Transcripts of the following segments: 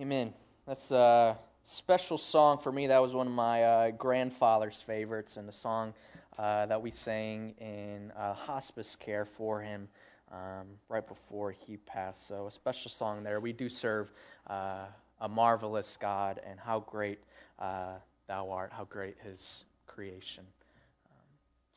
Amen. That's a special song for me. That was one of my uh, grandfather's favorites, and a song uh, that we sang in uh, hospice care for him um, right before he passed. So, a special song there. We do serve uh, a marvelous God, and how great uh, thou art, how great his creation.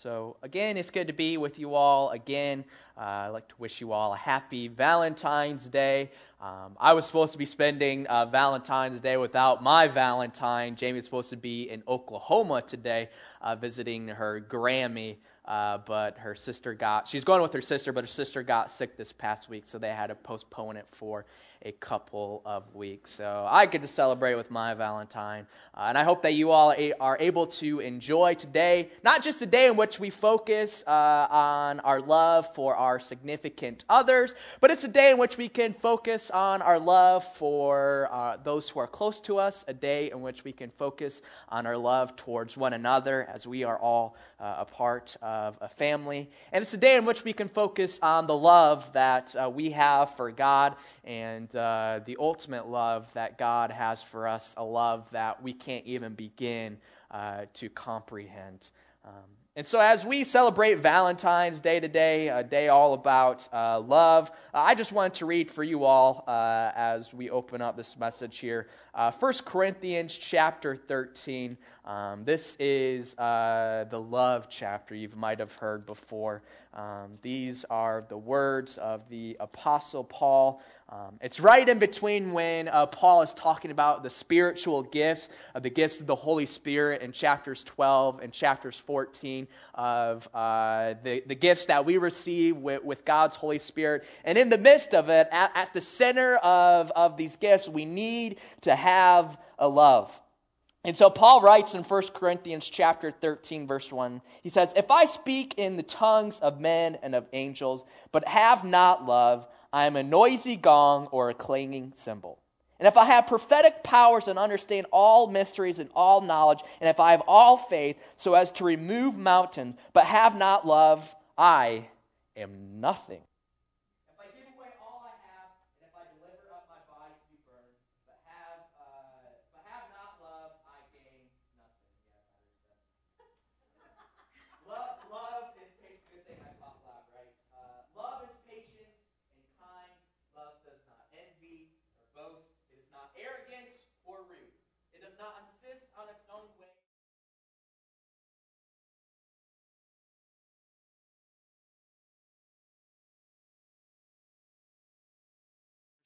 So, again, it's good to be with you all. Again, uh, I'd like to wish you all a happy Valentine's Day. Um, I was supposed to be spending uh, Valentine's Day without my Valentine. Jamie was supposed to be in Oklahoma today uh, visiting her Grammy, uh, but her sister got, she's going with her sister, but her sister got sick this past week, so they had to postpone it for a couple of weeks. So I get to celebrate with my Valentine. Uh, and I hope that you all are able to enjoy today, not just a day in which we focus uh, on our love for our significant others, but it's a day in which we can focus on our love for uh, those who are close to us, a day in which we can focus on our love towards one another as we are all uh, a part of a family. And it's a day in which we can focus on the love that uh, we have for God and uh, the ultimate love that God has for us, a love that we can't even begin uh, to comprehend. Um, and so, as we celebrate Valentine's Day today, a day all about uh, love, uh, I just wanted to read for you all uh, as we open up this message here. Uh, 1 Corinthians chapter 13. Um, this is uh, the love chapter you might have heard before. Um, these are the words of the Apostle Paul. Um, it's right in between when uh, Paul is talking about the spiritual gifts, uh, the gifts of the Holy Spirit in chapters 12 and chapters 14 of uh, the, the gifts that we receive with, with God's Holy Spirit. And in the midst of it, at, at the center of, of these gifts, we need to have a love. And so Paul writes in 1 Corinthians chapter 13 verse 1. He says, "If I speak in the tongues of men and of angels, but have not love, I am a noisy gong or a clanging cymbal. And if I have prophetic powers and understand all mysteries and all knowledge, and if I have all faith so as to remove mountains, but have not love, I am nothing."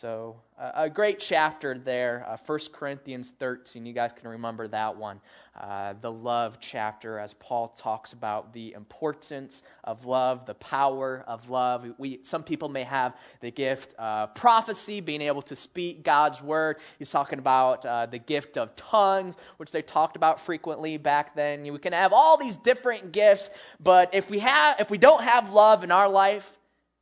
So, uh, a great chapter there, uh, 1 Corinthians 13. You guys can remember that one. Uh, the love chapter, as Paul talks about the importance of love, the power of love. We, some people may have the gift of prophecy, being able to speak God's word. He's talking about uh, the gift of tongues, which they talked about frequently back then. We can have all these different gifts, but if we, have, if we don't have love in our life,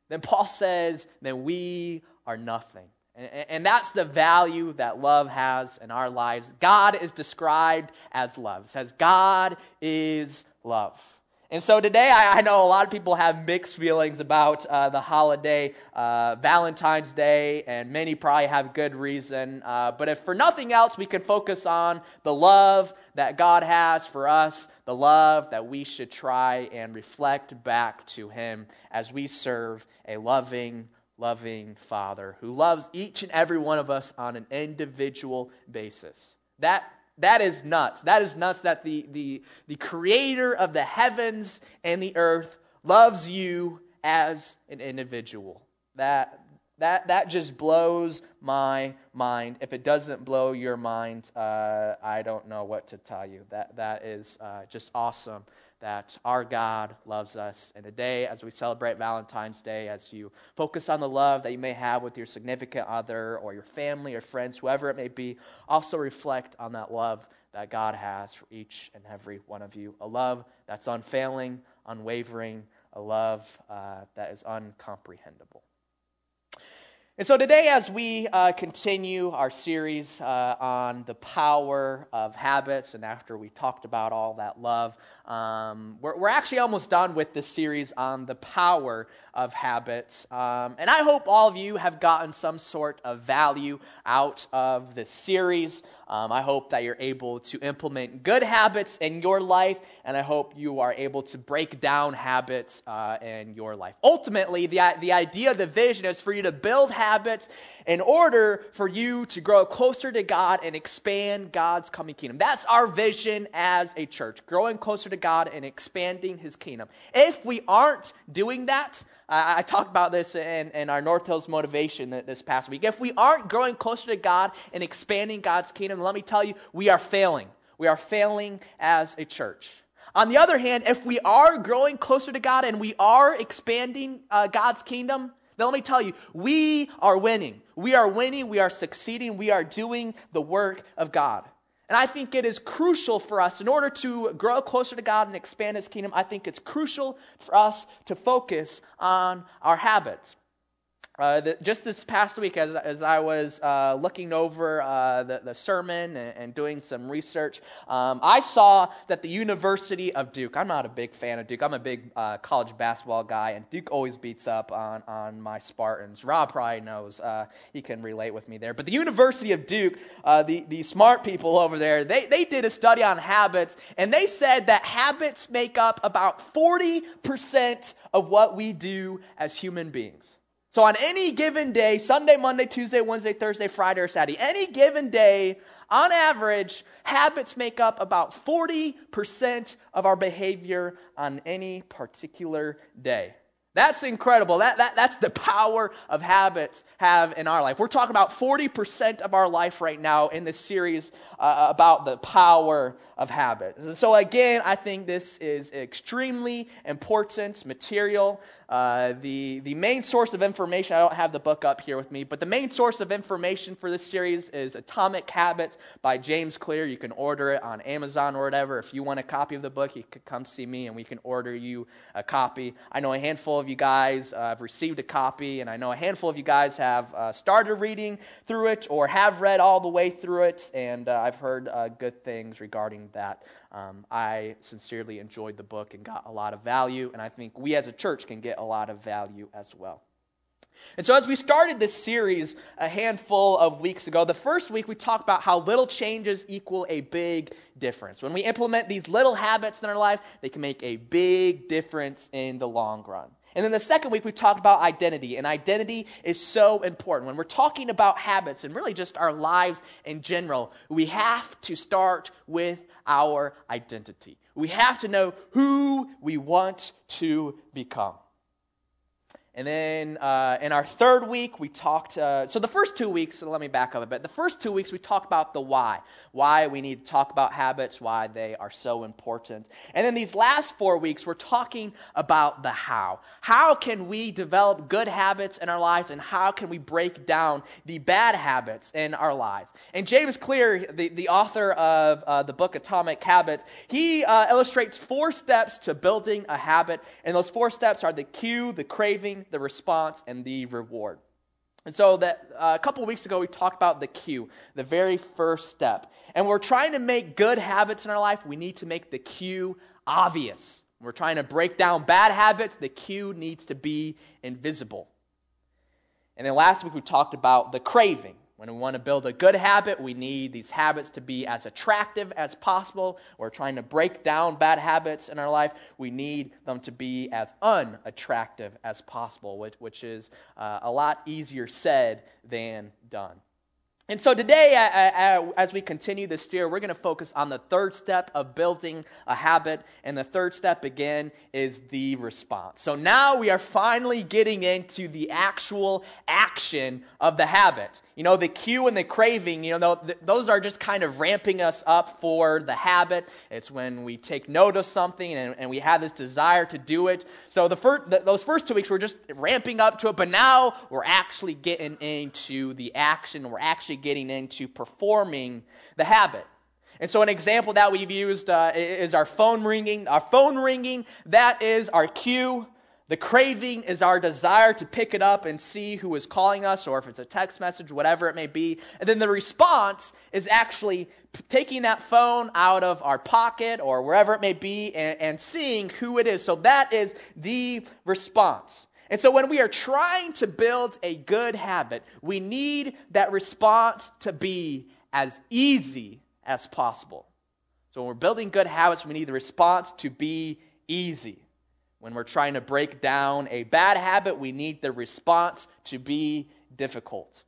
then Paul says, then we are nothing. And, that's the value that love has in our lives. God is described as love. It says, God is love. And so today, I, know a lot of people have mixed feelings about uh, the holiday, uh, Valentine's Day, and many probably have good reason. Uh, but if for nothing else, we can focus on the love that God has for us, the love that we should try and reflect back to Him as we serve a loving, loving Father who loves each and every one of us on an individual basis. That, that is nuts. That is nuts that the, the, the creator of the heavens and the earth loves you as an individual. That, that, that just blows my mind. If it doesn't blow your mind, uh, I don't know what to tell you. That, that is uh, just awesome that our God loves us. And today, as we celebrate Valentine's Day, as you focus on the love that you may have with your significant other or your family or friends, whoever it may be, also reflect on that love that God has for each and every one of you. A love that's unfailing, unwavering, a love uh, that is uncomprehendable. And so today, as we uh, continue our series uh, on the power of habits, and after we talked about all that love, um, we're, we're, actually almost done with this series on the power of habits. Um, and I hope all of you have gotten some sort of value out of this series. Um, I hope that you're able to implement good habits in your life, and I hope you are able to break down habits uh, in your life. Ultimately, the, the idea, the vision is for you to build habits in order for you to grow closer to God and expand God's coming kingdom. That's our vision as a church, growing closer to God and expanding His kingdom. If we aren't doing that, I, I talked about this in, in our North Hills motivation this past week. If we aren't growing closer to God and expanding God's kingdom, let me tell you, we are failing. We are failing as a church. On the other hand, if we are growing closer to God and we are expanding uh, God's kingdom, then let me tell you, we are winning. We are winning. We are succeeding. We are doing the work of God. And I think it is crucial for us, in order to grow closer to God and expand His kingdom, I think it's crucial for us to focus on our habits. Uh, the, just this past week, as, as I was uh, looking over uh, the, the sermon and, and, doing some research, um, I saw that the University of Duke, I'm not a big fan of Duke, I'm a big uh, college basketball guy, and Duke always beats up on, on my Spartans. Rob probably knows, uh, he can relate with me there. But the University of Duke, uh, the, the smart people over there, they, they did a study on habits, and they said that habits make up about 40% of what we do as human beings. So on any given day, Sunday, Monday, Tuesday, Wednesday, Thursday, Friday, or Saturday, any given day, on average, habits make up about 40% of our behavior on any particular day. That's incredible. That, that, that's the power of habits have in our life. We're talking about 40% of our life right now in this series uh, about the power of habits. And So, again, I think this is extremely important material. Uh, the, the main source of information, I don't have the book up here with me, but the main source of information for this series is Atomic Habits by James Clear. You can order it on Amazon or whatever. If you want a copy of the book, you can come see me and we can order you a copy. I know a handful of you guys uh, have received a copy, and I know a handful of you guys have uh, started reading through it or have read all the way through it, and uh, I've heard uh, good things regarding that. Um, I sincerely enjoyed the book and got a lot of value, and I think we as a church can get a lot of value as well. And so, as we started this series a handful of weeks ago, the first week we talked about how little changes equal a big difference. When we implement these little habits in our life, they can make a big difference in the long run. And then the second week, we talked about identity, and identity is so important. When we're talking about habits and really just our lives in general, we have to start with our identity. We have to know who we want to become. And then uh, in our third week, we talked. Uh, so the first two weeks, so let me back up a bit. The first two weeks, we talked about the why. Why we need to talk about habits, why they are so important. And then these last four weeks, we're talking about the how. How can we develop good habits in our lives, and how can we break down the bad habits in our lives? And James Clear, the, the author of uh, the book Atomic Habits, he uh, illustrates four steps to building a habit. And those four steps are the cue, the craving, the response, and the reward. And so that uh, a couple weeks ago we talked about the cue, the very first step. And we're trying to make good habits in our life, we need to make the cue obvious. We're trying to break down bad habits, the cue needs to be invisible. And then last week we talked about the craving. When we want to build a good habit, we need these habits to be as attractive as possible. We're trying to break down bad habits in our life. We need them to be as unattractive as possible, which, which is uh, a lot easier said than done. And so today, as we continue this year, we're going to focus on the third step of building a habit. And the third step, again, is the response. So now we are finally getting into the actual action of the habit. You know, the cue and the craving, you know, those are just kind of ramping us up for the habit. It's when we take note of something and, and we have this desire to do it. So the first, those first two weeks, we're just ramping up to it. But now we're actually getting into the action. We're actually getting into performing the habit. And so, an example that we've used uh, is our phone ringing. Our phone ringing, that is our cue. The craving is our desire to pick it up and see who is calling us, or if it's a text message, whatever it may be. And then the response is actually taking that phone out of our pocket or wherever it may be and, and seeing who it is. So, that is the response. And so, when we are trying to build a good habit, we need that response to be as easy as possible. So, when we're building good habits, we need the response to be easy. When we're trying to break down a bad habit, we need the response to be difficult.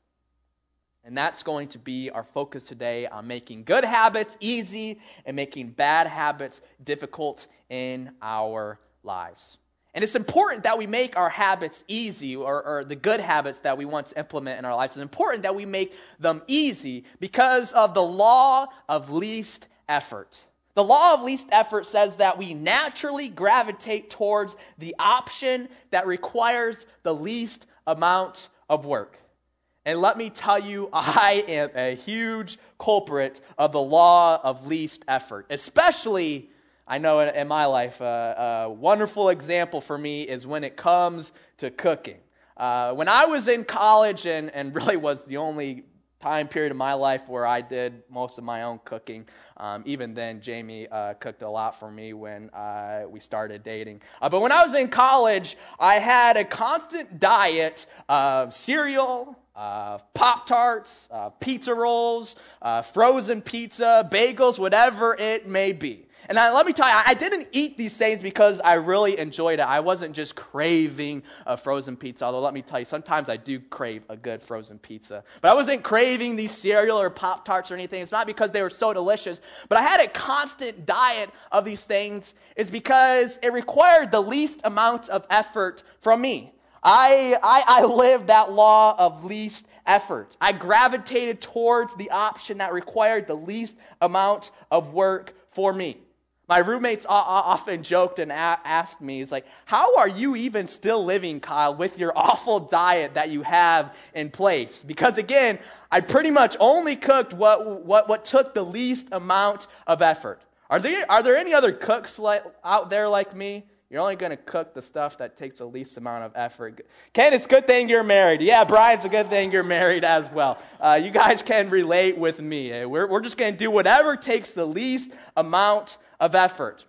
And that's going to be our focus today on making good habits easy and making bad habits difficult in our lives. And it's important that we make our habits easy, or, or, the good habits that we want to implement in our lives. It's important that we make them easy because of the law of least effort. The law of least effort says that we naturally gravitate towards the option that requires the least amount of work. And let me tell you, I am a huge culprit of the law of least effort, especially I know in, my life, uh, a wonderful example for me is when it comes to cooking. Uh, when I was in college, and, and really was the only time period of my life where I did most of my own cooking. Um, even then, Jamie uh, cooked a lot for me when uh, we started dating. Uh, but when I was in college, I had a constant diet of cereal, uh, Pop Tarts, uh, pizza rolls, uh, frozen pizza, bagels, whatever it may be. And I, let me tell you, I didn't eat these things because I really enjoyed it. I wasn't just craving a frozen pizza, although let me tell you, sometimes I do crave a good frozen pizza. But I wasn't craving these cereal or Pop Tarts or anything. It's not because they were so delicious, but I had a constant diet of these things, is because it required the least amount of effort from me. I, I, I lived that law of least effort. I gravitated towards the option that required the least amount of work for me. My roommates often joked and asked me, "He's like, how are you even still living, Kyle, with your awful diet that you have in place?" Because again, I pretty much only cooked what, what, what took the least amount of effort. Are there, are there any other cooks like, out there like me? You're only going to cook the stuff that takes the least amount of effort. Ken, it's a good thing you're married. Yeah, Brian's a good thing you're married as well. Uh, you guys can relate with me. We're, we're just going to do whatever takes the least amount of effort.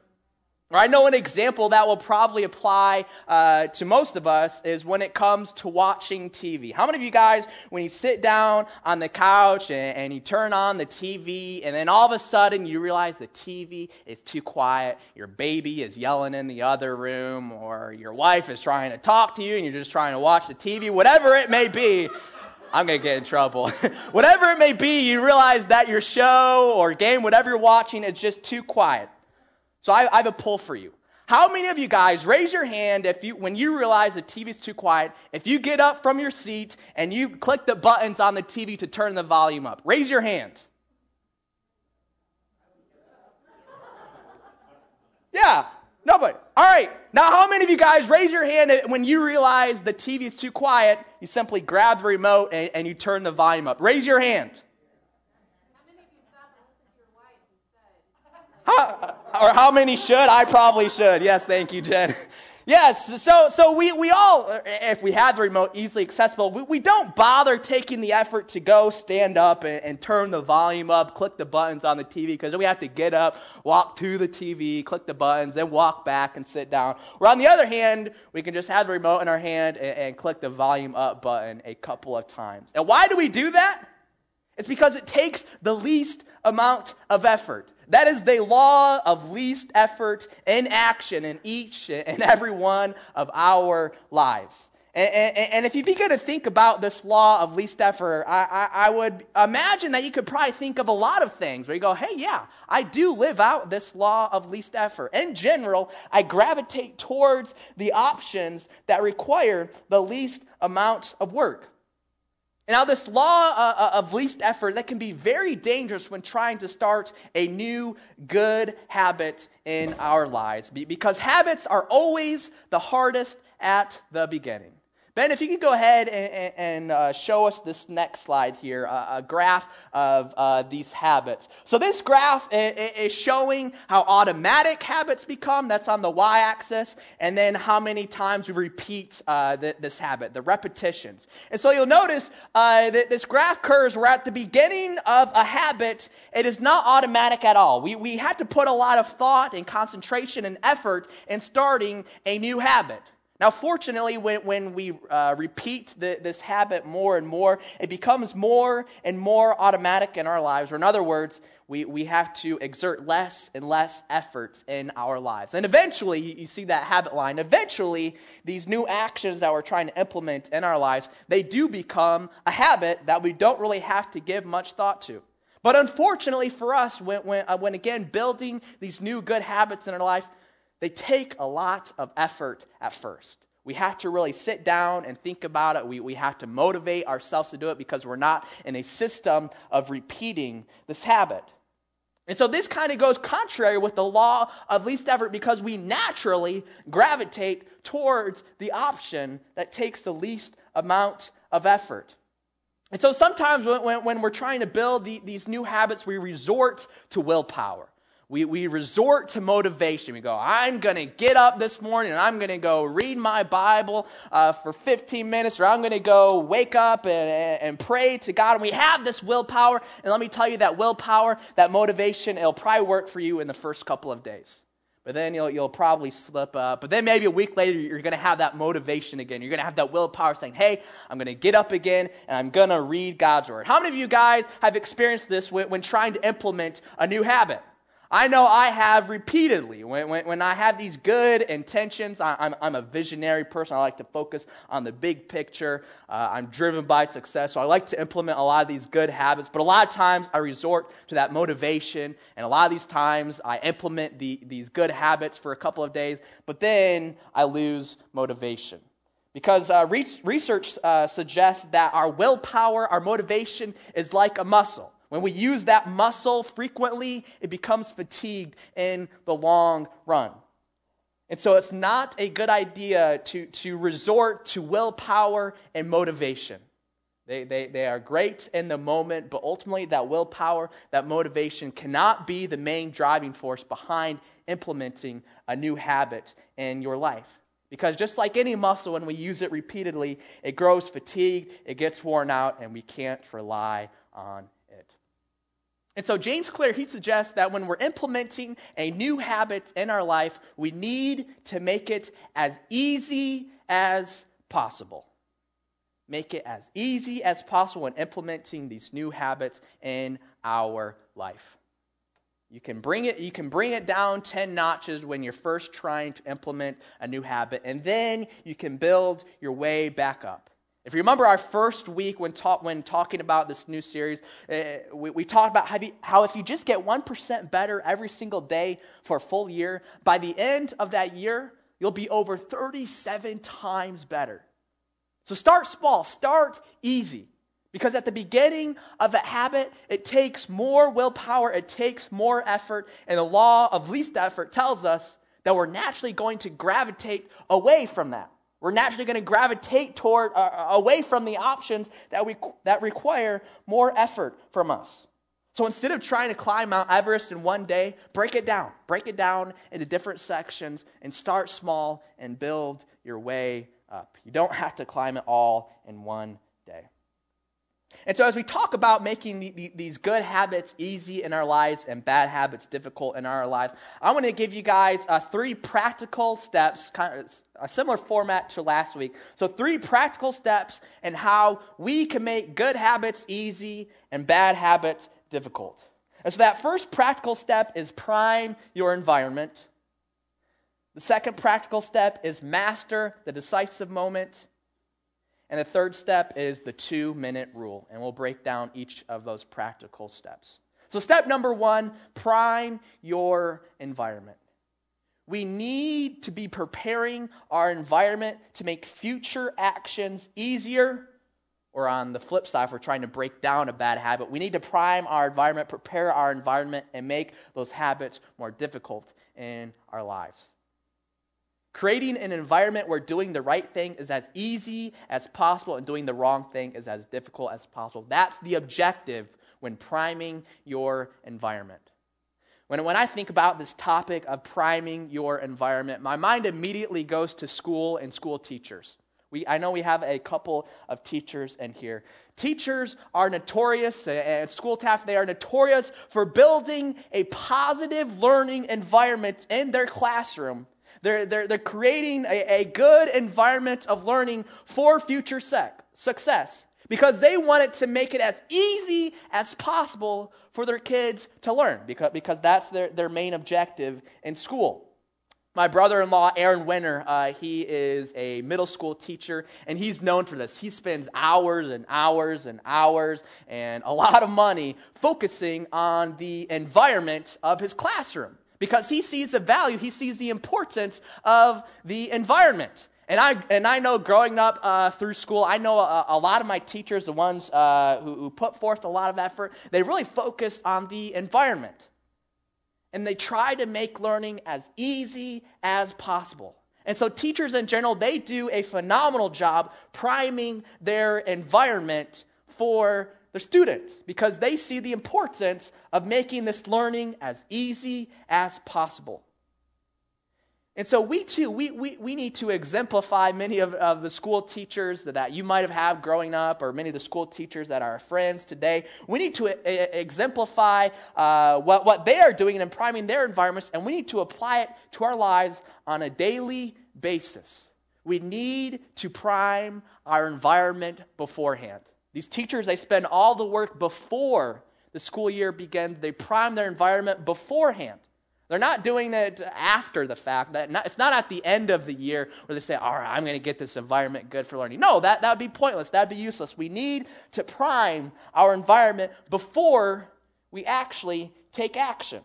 I know an example that will probably apply uh, to most of us is when it comes to watching TV. How many of you guys, when you sit down on the couch and, and, you turn on the TV, and then all of a sudden you realize the TV is too quiet, your baby is yelling in the other room, or your wife is trying to talk to you and you're just trying to watch the TV, whatever it may be, I'm going to get in trouble. whatever it may be, you realize that your show or game, whatever you're watching, is just too quiet. So I, I have a pull for you. How many of you guys raise your hand if you when you realize the TV's too quiet, if you get up from your seat and you click the buttons on the TV to turn the volume up? Raise your hand. Yeah, nobody. All right. Now, how many of you guys raise your hand when you realize the TV is too quiet? You simply grab the remote and, and you turn the volume up. Raise your hand. Or how many should? I probably should. Yes, thank you, Jen. Yes, so, so we, we all, if we have the remote easily accessible, we, we don't bother taking the effort to go stand up and, and turn the volume up, click the buttons on the TV, because we have to get up, walk to the TV, click the buttons, then walk back and sit down. Or on the other hand, we can just have the remote in our hand and, and click the volume up button a couple of times. And why do we do that? It's because it takes the least amount of effort. That is the law of least effort in action in each and every one of our lives. And, and, and, if you begin to think about this law of least effort, I, I, I, would imagine that you could probably think of a lot of things where you go, hey, yeah, I do live out this law of least effort. In general, I gravitate towards the options that require the least amount of work. Now, this law uh, uh, of least effort that can be very dangerous when trying to start a new good habit in our lives because habits are always the hardest at the beginning. Ben, if you could go ahead and, and uh, show us this next slide here, uh, a graph of uh, these habits. So, this graph is showing how automatic habits become, that's on the y axis, and then how many times we repeat uh, this habit, the repetitions. And so, you'll notice uh, that this graph curves, we're at the beginning of a habit, it is not automatic at all. We, we had to put a lot of thought and concentration and effort in starting a new habit. Now, fortunately, when, when we uh, repeat the, this habit more and more, it becomes more and more automatic in our lives. Or, in other words, we, we have to exert less and less effort in our lives. And eventually, you, you see that habit line. Eventually, these new actions that we're trying to implement in our lives, they do become a habit that we don't really have to give much thought to. But unfortunately for us, when, when, uh, when again building these new good habits in our life, they take a lot of effort at first. We have to really sit down and think about it. We, we have to motivate ourselves to do it because we're not in a system of repeating this habit. And so this kind of goes contrary with the law of least effort because we naturally gravitate towards the option that takes the least amount of effort. And so sometimes when, when, when we're trying to build the, these new habits, we resort to willpower. We, we resort to motivation. We go, I'm going to get up this morning and I'm going to go read my Bible uh, for 15 minutes, or I'm going to go wake up and, and pray to God. And we have this willpower. And let me tell you that willpower, that motivation, it'll probably work for you in the first couple of days. But then you'll, you'll probably slip up. But then maybe a week later, you're going to have that motivation again. You're going to have that willpower saying, hey, I'm going to get up again and I'm going to read God's word. How many of you guys have experienced this when, when trying to implement a new habit? I know I have repeatedly. When, when, when I have these good intentions, I, am I'm, I'm a visionary person. I like to focus on the big picture. Uh, I'm driven by success. So I like to implement a lot of these good habits. But a lot of times I resort to that motivation. And a lot of these times I implement the, these good habits for a couple of days. But then I lose motivation. Because uh, re- research uh, suggests that our willpower, our motivation is like a muscle. When we use that muscle frequently, it becomes fatigued in the long run. And so it's not a good idea to, to resort to willpower and motivation. They, they, they are great in the moment, but ultimately, that willpower, that motivation cannot be the main driving force behind implementing a new habit in your life. Because just like any muscle, when we use it repeatedly, it grows fatigued, it gets worn out, and we can't rely on and so James Clear, he suggests that when we're implementing a new habit in our life, we need to make it as easy as possible. Make it as easy as possible when implementing these new habits in our life. You can bring it, you can bring it down 10 notches when you're first trying to implement a new habit, and then you can build your way back up. If you remember our first week when, talk, when talking about this new series, uh, we, we, talked about how, you, how if you just get 1% better every single day for a full year, by the end of that year, you'll be over 37 times better. So start small, start easy. Because at the beginning of a habit, it takes more willpower, it takes more effort, and the law of least effort tells us that we're naturally going to gravitate away from that. We're naturally going to gravitate toward, uh, uh, away from the options that, we, that require more effort from us. So instead of trying to climb Mount Everest in one day, break it down. Break it down into different sections and start small and build your way up. You don't have to climb it all in one. And so, as we talk about making the, the, these good habits easy in our lives and bad habits difficult in our lives, I want to give you guys uh, three practical steps, kind of a similar format to last week. So, three practical steps and how we can make good habits easy and bad habits difficult. And so, that first practical step is prime your environment. The second practical step is master the decisive moment. And the third step is the two minute rule. And we'll break down each of those practical steps. So, step number one prime your environment. We need to be preparing our environment to make future actions easier. Or on the flip side, if we're trying to break down a bad habit, we need to prime our environment, prepare our environment, and make those habits more difficult in our lives. Creating an environment where doing the right thing is as easy as possible and doing the wrong thing is as difficult as possible. That's the objective when priming your environment. When, when I think about this topic of priming your environment, my mind immediately goes to school and school teachers. We, I know we have a couple of teachers in here. Teachers are notorious, uh, and school staff, they are notorious for building a positive learning environment in their classroom they're, they're, they're creating a, a good environment of learning for future sec, success because they wanted to make it as easy as possible for their kids to learn because, because that's their, their main objective in school. My brother in law, Aaron Winter, uh, he is a middle school teacher, and he's known for this. He spends hours and hours and hours and a lot of money focusing on the environment of his classroom because he sees the value, he sees the importance of the environment. And I, and I know growing up uh, through school, I know a, a, lot of my teachers, the ones uh, who, who put forth a lot of effort, they really focus on the environment. And they try to make learning as easy as possible. And so, teachers in general, they do a phenomenal job priming their environment for their students because they see the importance of making this learning as easy as possible. And so we too, we, we, we need to exemplify many of, of the school teachers that, that you might have had growing up or many of the school teachers that are friends today. We need to a, a, exemplify uh, what, what they are doing and priming their environments, and we need to apply it to our lives on a daily basis. We need to prime our environment beforehand. These teachers, they spend all the work before the school year begins. They prime their environment beforehand. They're not doing it after the fact. That it's not at the end of the year where they say, all right, I'm going to get this environment good for learning. No, that, that would be pointless. That would be useless. We need to prime our environment before we actually take action.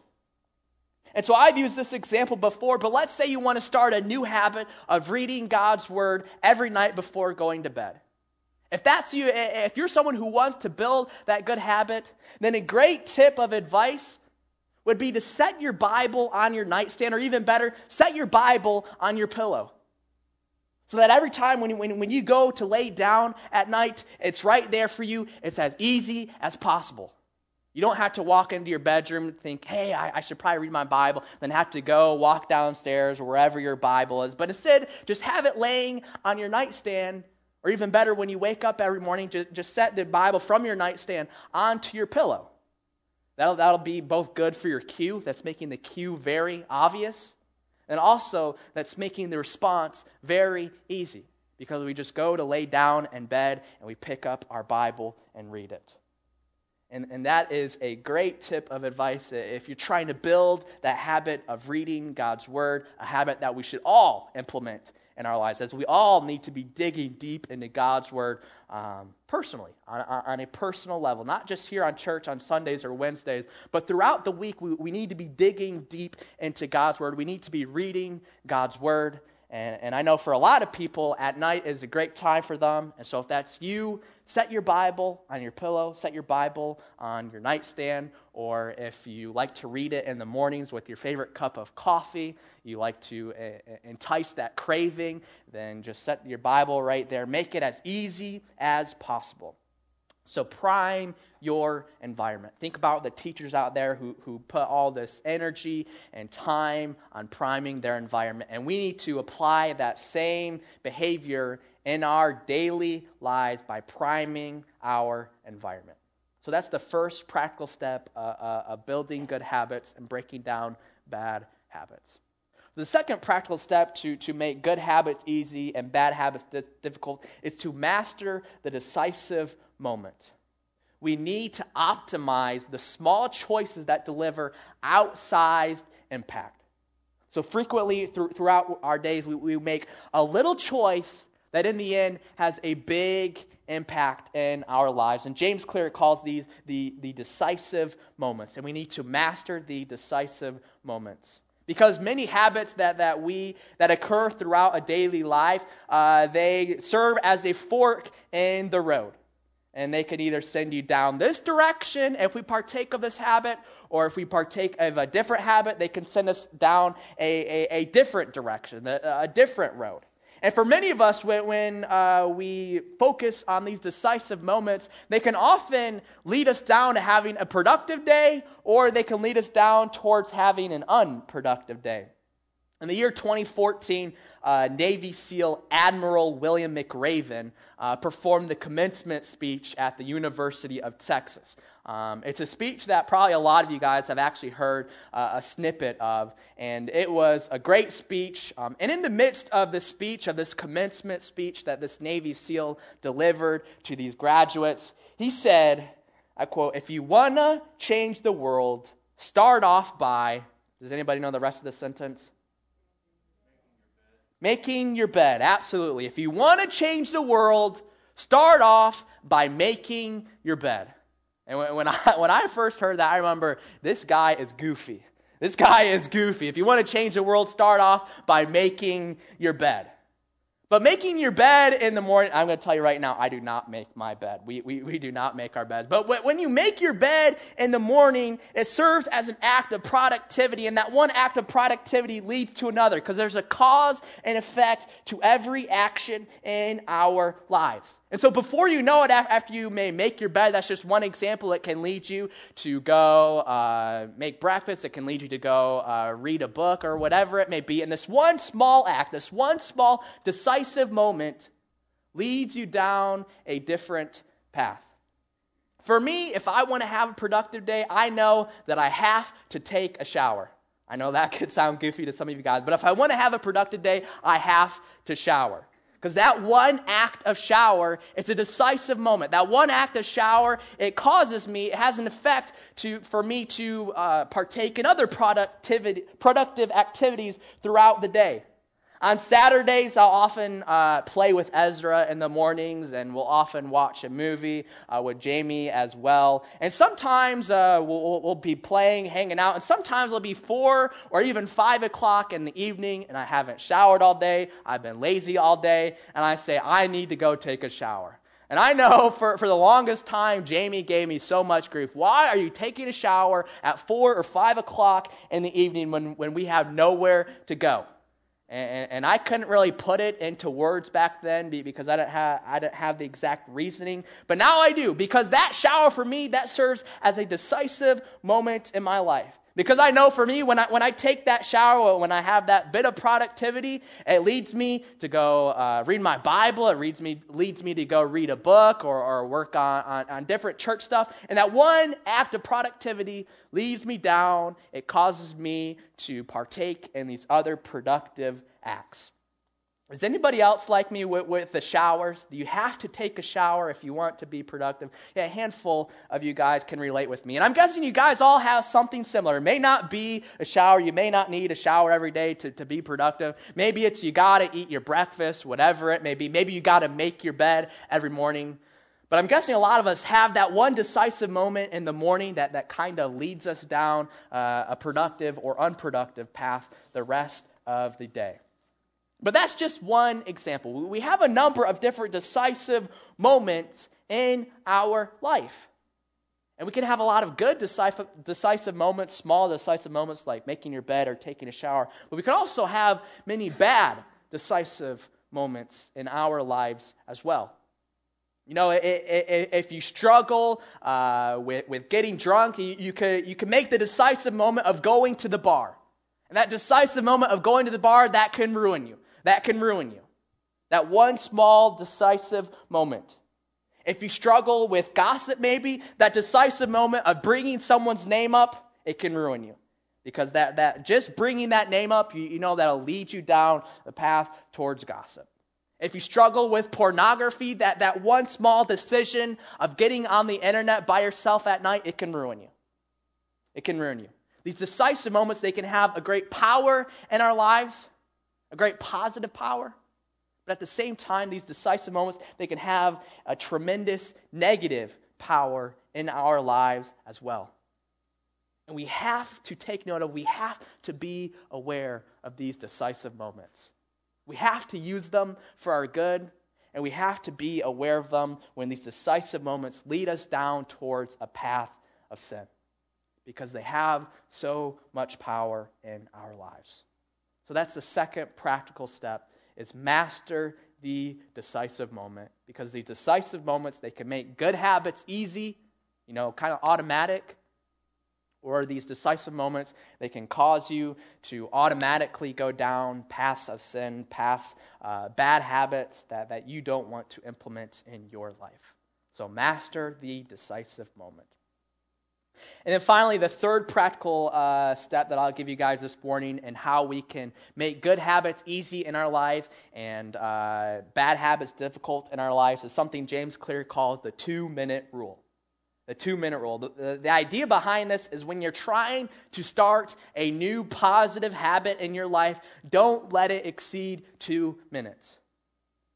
And so I've used this example before, but let's say you want to start a new habit of reading God's word every night before going to bed. If that's you, if you're someone who wants to build that good habit, then a great tip of advice would be to set your Bible on your nightstand, or even better, set your Bible on your pillow. So that every time when, when, when you go to lay down at night, it's right there for you. It's as easy as possible. You don't have to walk into your bedroom and think, hey, I, I, should probably read my Bible, then have to go walk downstairs wherever your Bible is. But instead, just have it laying on your nightstand or even better, when you wake up every morning, just, set the Bible from your nightstand onto your pillow. That'll, that'll be both good for your cue, that's making the cue very obvious, and also that's making the response very easy because we just go to lay down in bed and we pick up our Bible and read it. And, and that is a great tip of advice if you're trying to build that habit of reading God's Word, a habit that we should all implement in our lives, as we all need to be digging deep into God's Word um, personally, on, on, a personal level, not just here on church on Sundays or Wednesdays, but throughout the week, we, we need to be digging deep into God's Word. We need to be reading God's Word. And, and I know for a lot of people, at night is a great time for them. And so if that's you, set your Bible on your pillow, set your Bible on your nightstand, or if you like to read it in the mornings with your favorite cup of coffee, you like to uh, entice that craving, then just set your Bible right there. Make it as easy as possible. So prime your environment. Think about the teachers out there who, who put all this energy and time on priming their environment. And we need to apply that same behavior in our daily lives by priming our environment. So that's the first practical step uh, uh, of building good habits and breaking down bad habits. The second practical step to, to make good habits easy and bad habits difficult is to master the decisive moment. We need to optimize the small choices that deliver outsized impact. So, frequently throughout our days, we, we make a little choice that in the end has a big impact in our lives. And James Clear calls these the, the decisive moments, and we need to master the decisive moments. Because many habits that, that we that occur throughout a daily life, uh, they serve as a fork in the road. And they can either send you down this direction if we partake of this habit, or if we partake of a different habit, they can send us down a, a, a different direction, a, a different road. And for many of us, when, when uh, we focus on these decisive moments, they can often lead us down to having a productive day, or they can lead us down towards having an unproductive day. In the year 2014, uh, Navy SEAL Admiral William McRaven uh, performed the commencement speech at the University of Texas. Um, it's a speech that probably a lot of you guys have actually heard uh, a snippet of, and it was a great speech. Um, and in the midst of the speech, of this commencement speech that this Navy SEAL delivered to these graduates, he said, I quote, if you want to change the world, start off by, does anybody know the rest of the sentence? Making your bed, absolutely. If you want to change the world, start off by making your bed. And when I, when I first heard that, I remember this guy is goofy. This guy is goofy. If you want to change the world, start off by making your bed. But making your bed in the morning, I'm going to tell you right now, I do not make my bed. We, we, we do not make our beds. But when you make your bed in the morning, it serves as an act of productivity. And that one act of productivity leads to another because there's a cause and effect to every action in our lives. And so before you know it, after you may make your bed, that's just one example. It can lead you to go uh, make breakfast. It can lead you to go uh, read a book or whatever it may be. And this one small act, this one small decisive moment leads you down a different path. For me, if I want to have a productive day, I know that I have to take a shower. I know that could sound goofy to some of you guys, but if I want to have a productive day, I have to shower. Because that one act of shower, it's a decisive moment. That one act of shower, it causes me, it has an effect to, for me to uh, partake in other productivity, productive activities throughout the day. On Saturdays, I'll often uh, play with Ezra in the mornings, and we'll often watch a movie uh, with Jamie as well. And sometimes uh, we'll, we'll, be playing, hanging out, and sometimes it'll be four or even five o'clock in the evening, and I haven't showered all day. I've been lazy all day, and I say, I need to go take a shower. And I know for, for the longest time, Jamie gave me so much grief. Why are you taking a shower at four or five o'clock in the evening when, when we have nowhere to go? And, and, I couldn't really put it into words back then because I didn't, have, I didn't have the exact reasoning. But now I do because that shower for me, that serves as a decisive moment in my life. Because I know for me, when I, when I take that shower, when I have that bit of productivity, it leads me to go uh, read my Bible. It leads me, leads me to go read a book or, or work on, on, on different church stuff. And that one act of productivity leads me down. It causes me to partake in these other productive acts. Is anybody else like me with, with, the showers? Do you have to take a shower if you want to be productive? Yeah, a handful of you guys can relate with me. And I'm guessing you guys all have something similar. It may not be a shower. You may not need a shower every day to, to be productive. Maybe it's you got to eat your breakfast, whatever it may be. Maybe you got to make your bed every morning. But I'm guessing a lot of us have that one decisive moment in the morning that, that kind of leads us down uh, a productive or unproductive path the rest of the day. But that's just one example. We have a number of different decisive moments in our life. And we can have a lot of good decisive, moments, small decisive moments like making your bed or taking a shower. But we can also have many bad decisive moments in our lives as well. You know, if you struggle uh, with, with getting drunk, you, you, could, you could make the decisive moment of going to the bar. And that decisive moment of going to the bar, that can ruin you that can ruin you. That one small, decisive moment. If you struggle with gossip, maybe, that decisive moment of bringing someone's name up, it can ruin you. Because that, that just bringing that name up, you, you know that'll lead you down the path towards gossip. If you struggle with pornography, that, that one small decision of getting on the internet by yourself at night, it can ruin you. It can ruin you. These decisive moments, they can have a great power in our lives, a great positive power, But at the same time, these decisive moments, they can have a tremendous negative power in our lives as well. And we have to take note of, we have to be aware of these decisive moments. We have to use them for our good, and we have to be aware of them when these decisive moments lead us down towards a path of sin because they have so much power in our lives. So that's the second practical step is master the decisive moment because these decisive moments they can make good habits easy, you know, kind of automatic or these decisive moments, they can cause you to automatically go down paths of sin, paths, uh, bad habits that, that you don't want to implement in your life. So, master the decisive moment. And then finally, the third practical uh, step that I'll give you guys this morning and how we can make good habits easy in our life and uh, bad habits difficult in our lives is something James Clear calls the two minute rule. The two minute rule. The, the, the, idea behind this is when you're trying to start a new positive habit in your life, don't let it exceed two minutes.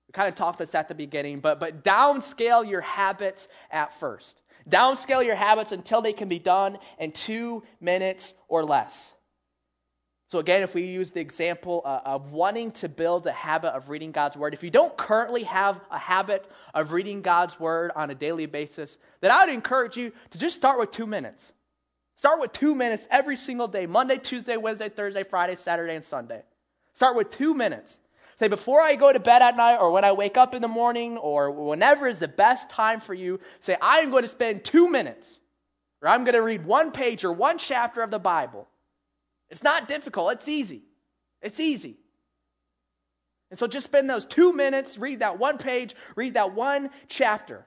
We kind of talked this at the beginning, but, but downscale your habits at first. Downscale your habits until they can be done in two minutes or less. So, again, if we use the example uh, of wanting to build a habit of reading God's Word, if you don't currently have a habit of reading God's Word on a daily basis, then I would encourage you to just start with two minutes. Start with two minutes every single day Monday, Tuesday, Wednesday, Thursday, Friday, Saturday, and Sunday. Start with two minutes. Say, before I go to bed at night, or when I wake up in the morning, or whenever is the best time for you, say, I'm going to spend two minutes, or I'm going to read one page or one chapter of the Bible. It's not difficult, it's easy. It's easy. And so just spend those two minutes, read that one page, read that one chapter.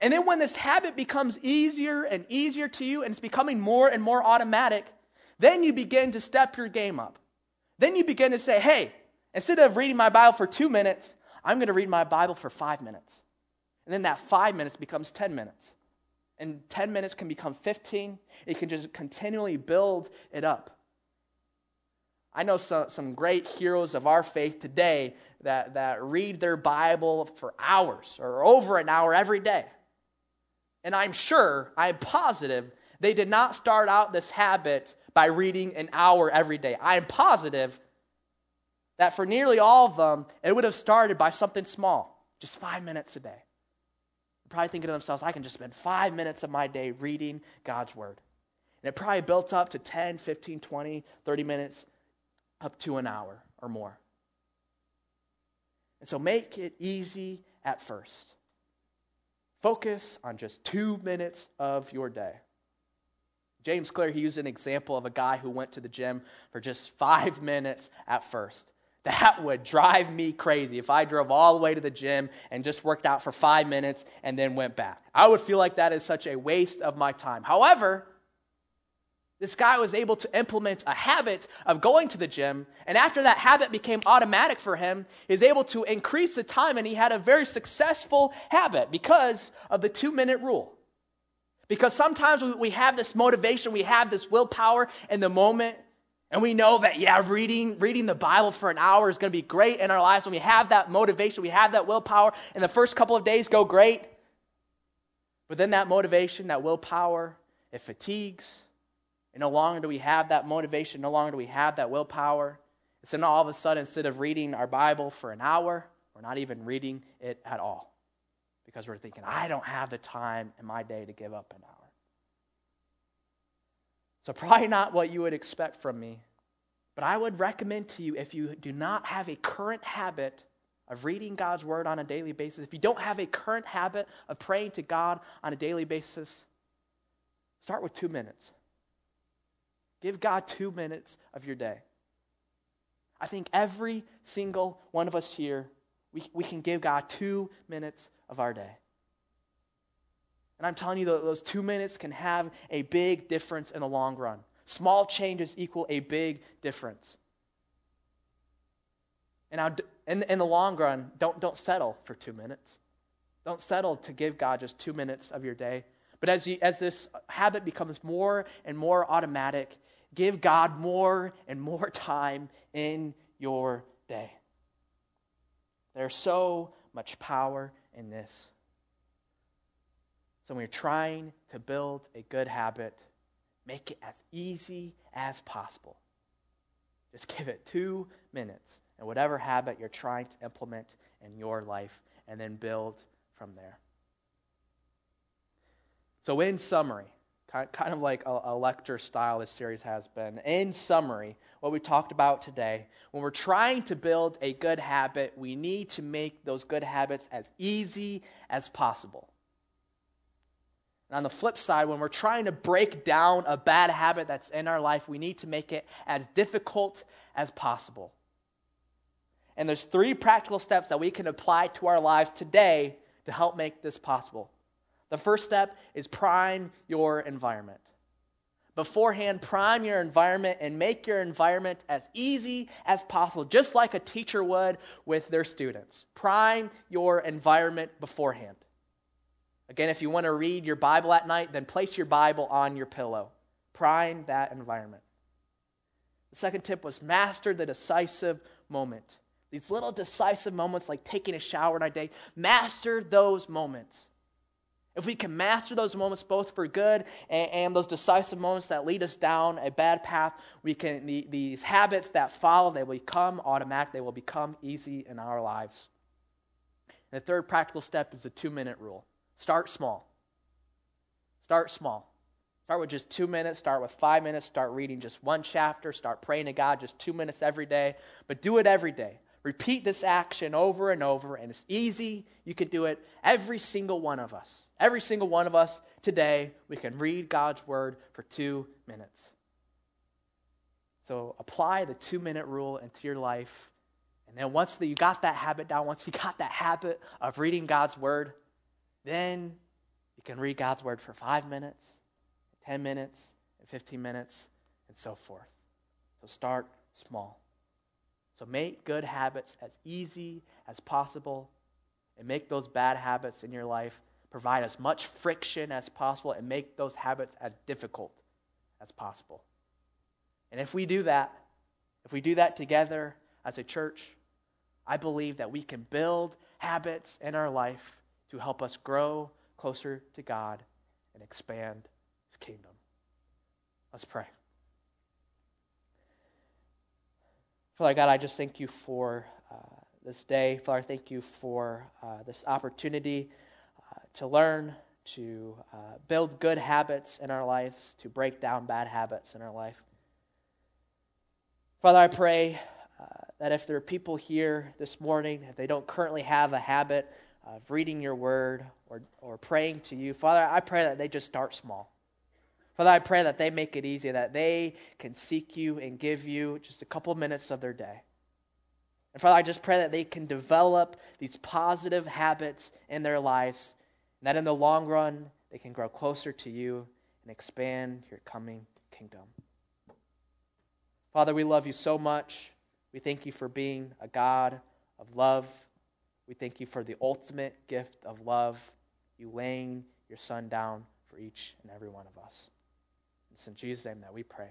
And then when this habit becomes easier and easier to you and it's becoming more and more automatic, then you begin to step your game up. Then you begin to say, hey, instead of reading my Bible for two minutes, I'm going to read my Bible for five minutes. And then that five minutes becomes 10 minutes. And 10 minutes can become 15. It can just continually build it up. I know some, some great heroes of our faith today that, that read their Bible for hours or over an hour every day. And I'm sure, I'm positive, they did not start out this habit by reading an hour every day. I am positive that for nearly all of them, it would have started by something small, just five minutes a day. They're probably thinking to themselves, I can just spend five minutes of my day reading God's Word. And it probably built up to 10, 15, 20, 30 minutes up to an hour or more. And so make it easy at first. Focus on just two minutes of your day. James Clear, he used an example of a guy who went to the gym for just five minutes at first. That would drive me crazy if I drove all the way to the gym and just worked out for five minutes and then went back. I would feel like that is such a waste of my time. However, this guy was able to implement a habit of going to the gym, and after that habit became automatic for him, he was able to increase the time, and he had a very successful habit because of the two minute rule. Because sometimes we have this motivation, we have this willpower in the moment, and we know that, yeah, reading, reading the Bible for an hour is going to be great in our lives. When we have that motivation, we have that willpower, and the first couple of days go great. But then that motivation, that willpower, it fatigues and no longer do we have that motivation, no longer do we have that willpower. And so all of a sudden, instead of reading our Bible for an hour, we're not even reading it at all. Because we're thinking, I don't have the time in my day to give up an hour. So, probably not what you would expect from me. But I would recommend to you if you do not have a current habit of reading God's word on a daily basis, if you don't have a current habit of praying to God on a daily basis, start with two minutes. Give God two minutes of your day. I think every single one of us here, we, we can give God two minutes of our day. And I'm telling you, that those two minutes can have a big difference in the long run. Small changes equal a big difference. And now, in, in the long run, don't, don't settle for two minutes. Don't settle to give God just two minutes of your day. But as, you, as this habit becomes more and more automatic, give God more and more time in your day. There's so much power in this. So when you're trying to build a good habit, make it as easy as possible. Just give it two minutes and whatever habit you're trying to implement in your life, and then build from there. So, in summary, kind of like a, lecture style this series has been, in summary, what we talked about today, when we're trying to build a good habit, we need to make those good habits as easy as possible. And on the flip side, when we're trying to break down a bad habit that's in our life, we need to make it as difficult as possible. And there's three practical steps that we can apply to our lives today to help make this possible. The first step is prime your environment. Beforehand, prime your environment and make your environment as easy as possible, just like a teacher would with their students. Prime your environment beforehand. Again, if you want to read your Bible at night, then place your Bible on your pillow. Prime that environment. The second tip was master the decisive moment. These little decisive moments, like taking a shower in our day, master those moments. If we can master those moments both for good and, and, those decisive moments that lead us down a bad path, we can the, these habits that follow, they will become automatic, they will become easy in our lives. And the third practical step is the two minute rule. Start small. Start small. Start with just two minutes, start with five minutes, start reading just one chapter, start praying to God just two minutes every day, but do it every day. Repeat this action over and over, and it's easy. You can do it, every single one of us. Every single one of us today, we can read God's word for two minutes. So apply the two minute rule into your life. And then once you got that habit down, once you got that habit of reading God's word, then you can read God's word for five minutes, 10 minutes, and 15 minutes, and so forth. So start small. So make good habits as easy as possible and make those bad habits in your life provide as much friction as possible and make those habits as difficult as possible. And if we do that, if we do that together as a church, I believe that we can build habits in our life to help us grow closer to God and expand His kingdom. Let's pray. Father God, I just thank you for uh, this day. Father, thank you for uh, this opportunity uh, to learn, to uh, build good habits in our lives, to break down bad habits in our life. Father, I pray uh, that if there are people here this morning, if they don't currently have a habit of reading your word or, or praying to you, Father, I pray that they just start small. Father, I pray that they make it easy, that they can seek you and give you just a couple minutes of their day. And Father, I just pray that they can develop these positive habits in their lives, and that in the long run, they can grow closer to you and expand your coming kingdom. Father, we love you so much. We thank you for being a God of love. We thank you for the ultimate gift of love, you laying your Son down for each and every one of us. It's in Jesus' name that we pray.